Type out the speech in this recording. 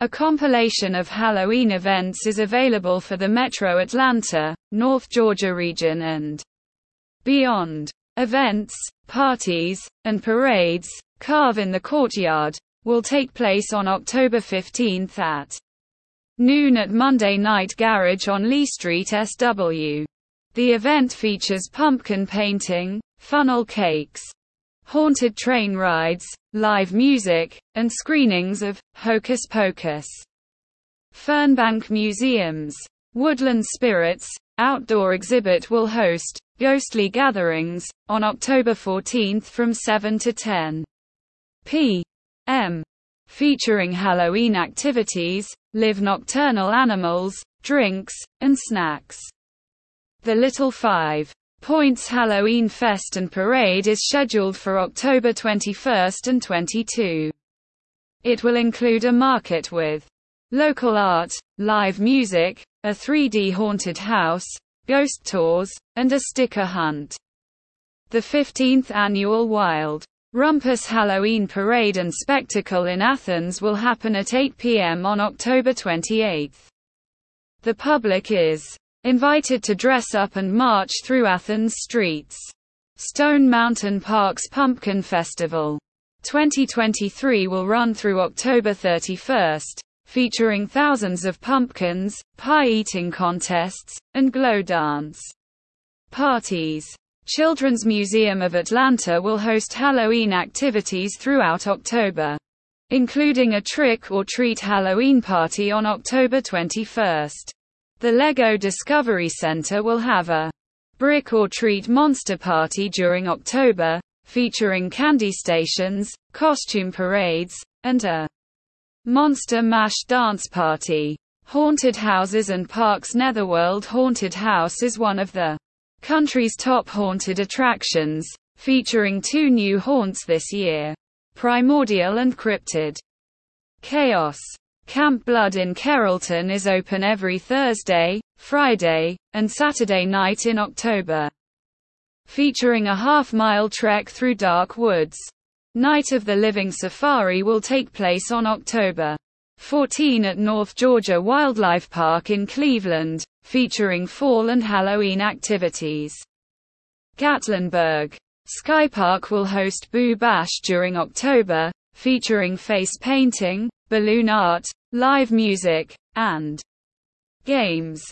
A compilation of Halloween events is available for the Metro Atlanta, North Georgia region and beyond. Events, parties, and parades, Carve in the Courtyard, will take place on October 15 at noon at Monday Night Garage on Lee Street, SW. The event features pumpkin painting, funnel cakes, haunted train rides, live music, and screenings of Hocus Pocus. Fernbank Museum's Woodland Spirits outdoor exhibit will host ghostly gatherings on October 14 from 7 to 10 p.m. featuring Halloween activities, live nocturnal animals, drinks, and snacks. The Little Five Points Halloween Fest and Parade is scheduled for October 21 and 22. It will include a market with local art, live music, a 3D haunted house, ghost tours, and a sticker hunt. The 15th annual Wild Rumpus Halloween Parade and Spectacle in Athens will happen at 8 p.m. on October 28. The public is invited to dress up and march through Athens streets. Stone Mountain Park's Pumpkin Festival 2023 will run through October 31, featuring thousands of pumpkins, pie-eating contests, and glow dance parties. Children's Museum of Atlanta will host Halloween activities throughout October, including a trick-or-treat Halloween party on October 21. The LEGO Discovery Center will have a brick or treat monster party during October, featuring candy stations, costume parades, and a Monster Mash dance party. Haunted Houses and Parks Netherworld Haunted House is one of the country's top haunted attractions, featuring two new haunts this year Primordial and Cryptid. Chaos. Camp Blood in Carrollton is open every Thursday, Friday, and Saturday night in October. Featuring a half mile trek through dark woods. Night of the Living Safari will take place on October 14 at North Georgia Wildlife Park in Cleveland, featuring fall and Halloween activities. Gatlinburg Sky Park will host Boo Bash during October, featuring face painting, balloon art, live music, and games.